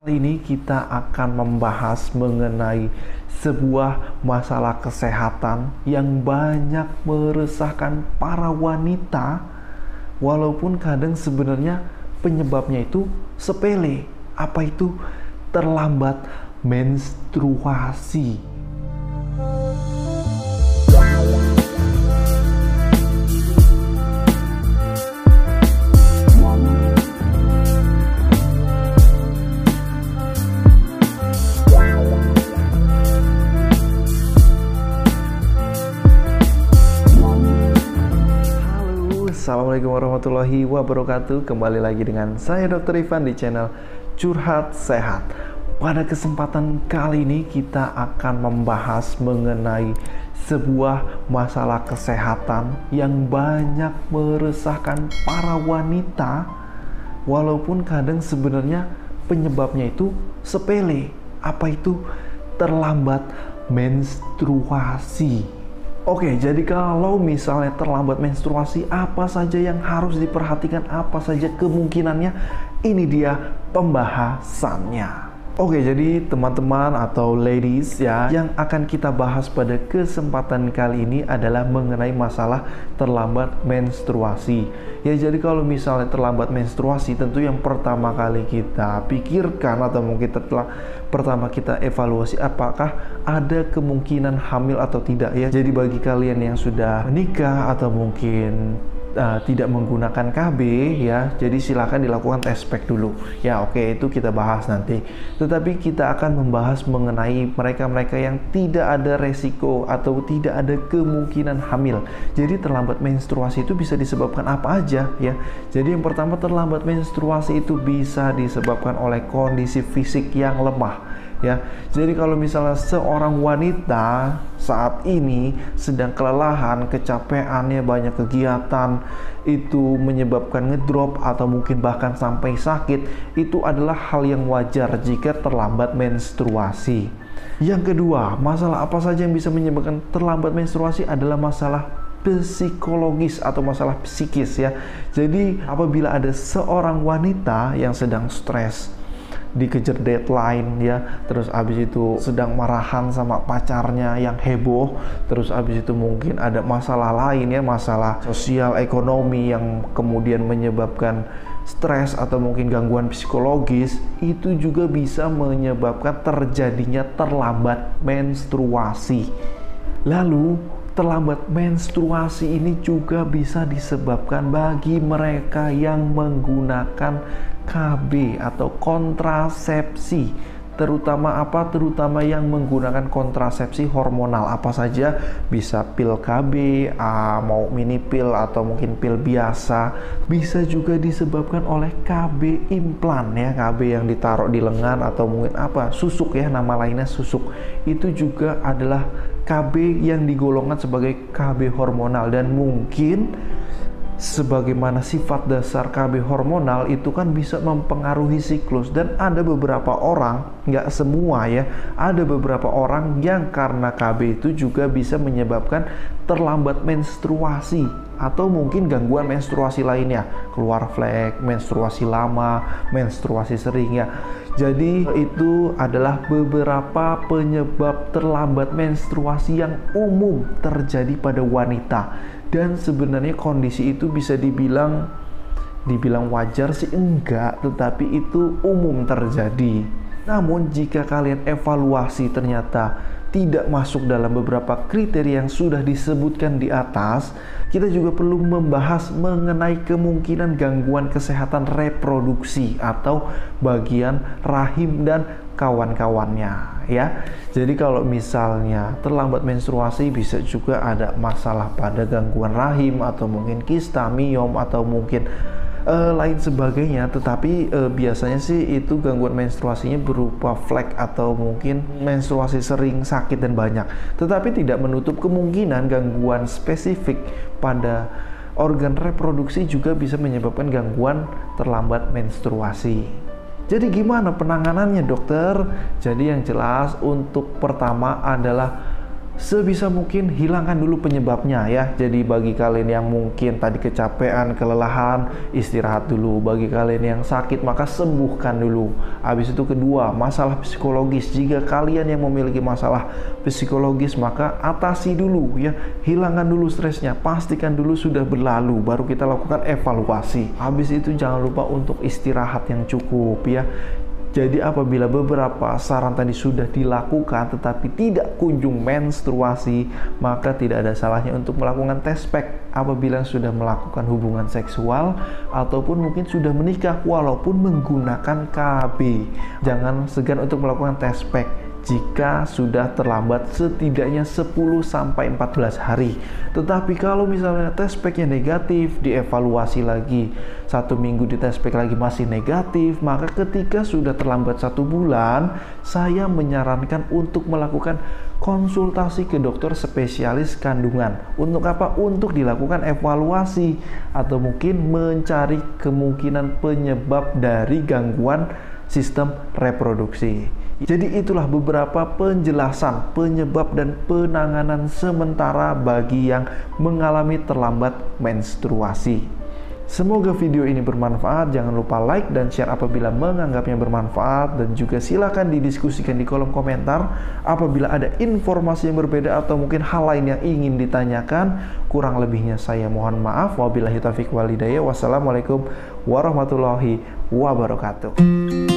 Kali ini kita akan membahas mengenai sebuah masalah kesehatan yang banyak meresahkan para wanita walaupun kadang sebenarnya penyebabnya itu sepele. Apa itu? Terlambat menstruasi. Assalamualaikum warahmatullahi wabarakatuh Kembali lagi dengan saya Dr. Ivan di channel Curhat Sehat Pada kesempatan kali ini kita akan membahas mengenai sebuah masalah kesehatan yang banyak meresahkan para wanita Walaupun kadang sebenarnya penyebabnya itu sepele Apa itu? Terlambat menstruasi Oke, jadi kalau misalnya terlambat menstruasi, apa saja yang harus diperhatikan, apa saja kemungkinannya? Ini dia pembahasannya. Oke, jadi teman-teman atau ladies ya, yang akan kita bahas pada kesempatan kali ini adalah mengenai masalah terlambat menstruasi. Ya, jadi kalau misalnya terlambat menstruasi, tentu yang pertama kali kita pikirkan atau mungkin setelah pertama kita evaluasi apakah ada kemungkinan hamil atau tidak ya. Jadi bagi kalian yang sudah menikah atau mungkin uh, tidak menggunakan KB ya. Jadi silakan dilakukan tes pack dulu. Ya oke itu kita bahas nanti. Tetapi kita akan membahas mengenai mereka-mereka yang tidak ada resiko atau tidak ada kemungkinan hamil. Jadi terlambat menstruasi itu bisa disebabkan apa aja ya. Jadi yang pertama terlambat menstruasi itu bisa disebabkan oleh kondisi fisik yang lemah ya. Jadi kalau misalnya seorang wanita saat ini sedang kelelahan, kecapeannya banyak kegiatan, itu menyebabkan ngedrop atau mungkin bahkan sampai sakit, itu adalah hal yang wajar jika terlambat menstruasi. Yang kedua, masalah apa saja yang bisa menyebabkan terlambat menstruasi adalah masalah psikologis atau masalah psikis ya. Jadi apabila ada seorang wanita yang sedang stres, dikejar deadline ya. Terus abis itu sedang marahan sama pacarnya yang heboh. Terus abis itu mungkin ada masalah lain ya. Masalah sosial ekonomi yang kemudian menyebabkan stres atau mungkin gangguan psikologis. Itu juga bisa menyebabkan terjadinya terlambat menstruasi. Lalu terlambat. Menstruasi ini juga bisa disebabkan bagi mereka yang menggunakan KB atau kontrasepsi. Terutama apa? Terutama yang menggunakan kontrasepsi hormonal. Apa saja? Bisa pil KB uh, mau mini pil atau mungkin pil biasa. Bisa juga disebabkan oleh KB implan ya. KB yang ditaruh di lengan atau mungkin apa? Susuk ya nama lainnya susuk. Itu juga adalah KB yang digolongkan sebagai KB hormonal. Dan mungkin sebagaimana sifat dasar KB hormonal itu kan bisa mempengaruhi siklus. Dan ada beberapa orang nggak semua ya ada beberapa orang yang karena KB itu juga bisa menyebabkan terlambat menstruasi atau mungkin gangguan menstruasi lainnya. Keluar flek menstruasi lama menstruasi sering ya. Jadi itu adalah beberapa penyebab terlambat menstruasi yang umum terjadi pada wanita dan sebenarnya kondisi itu bisa dibilang dibilang wajar sih enggak tetapi itu umum terjadi. Namun jika kalian evaluasi ternyata tidak masuk dalam beberapa kriteria yang sudah disebutkan di atas, kita juga perlu membahas mengenai kemungkinan gangguan kesehatan reproduksi atau bagian rahim dan kawan-kawannya ya. Jadi kalau misalnya terlambat menstruasi bisa juga ada masalah pada gangguan rahim atau mungkin kista, miom atau mungkin uh, lain sebagainya. Tetapi uh, biasanya sih itu gangguan menstruasinya berupa flek atau mungkin menstruasi sering sakit dan banyak. Tetapi tidak menutup kemungkinan gangguan spesifik pada organ reproduksi juga bisa menyebabkan gangguan terlambat menstruasi. Jadi gimana penanganannya dokter? Jadi yang jelas untuk pertama adalah sebisa mungkin hilangkan dulu penyebabnya ya. Jadi bagi kalian yang mungkin tadi kecapean, kelelahan, istirahat dulu. Bagi kalian yang sakit maka sembuhkan dulu. Habis itu kedua, masalah psikologis. Jika kalian yang memiliki masalah psikologis maka atasi dulu ya. Hilangkan dulu stresnya, pastikan dulu sudah berlalu baru kita lakukan evaluasi. Habis itu jangan lupa untuk istirahat yang cukup ya. Jadi apabila beberapa saran tadi sudah dilakukan tetapi tidak kunjung menstruasi, maka tidak ada salahnya untuk melakukan tes pack apabila sudah melakukan hubungan seksual ataupun mungkin sudah menikah walaupun menggunakan KB. Jangan segan untuk melakukan tes pack jika sudah terlambat setidaknya 10 sampai 14 hari. Tetapi kalau misalnya tes speknya negatif, dievaluasi lagi satu minggu di tes spek lagi masih negatif, maka ketika sudah terlambat satu bulan, saya menyarankan untuk melakukan konsultasi ke dokter spesialis kandungan. Untuk apa? Untuk dilakukan evaluasi atau mungkin mencari kemungkinan penyebab dari gangguan sistem reproduksi. Jadi itulah beberapa penjelasan penyebab dan penanganan sementara bagi yang mengalami terlambat menstruasi. Semoga video ini bermanfaat. Jangan lupa like dan share apabila menganggapnya bermanfaat dan juga silakan didiskusikan di kolom komentar apabila ada informasi yang berbeda atau mungkin hal lain yang ingin ditanyakan. Kurang lebihnya saya mohon maaf. Wabillahi taufiq walhidayah. Wassalamualaikum warahmatullahi wabarakatuh.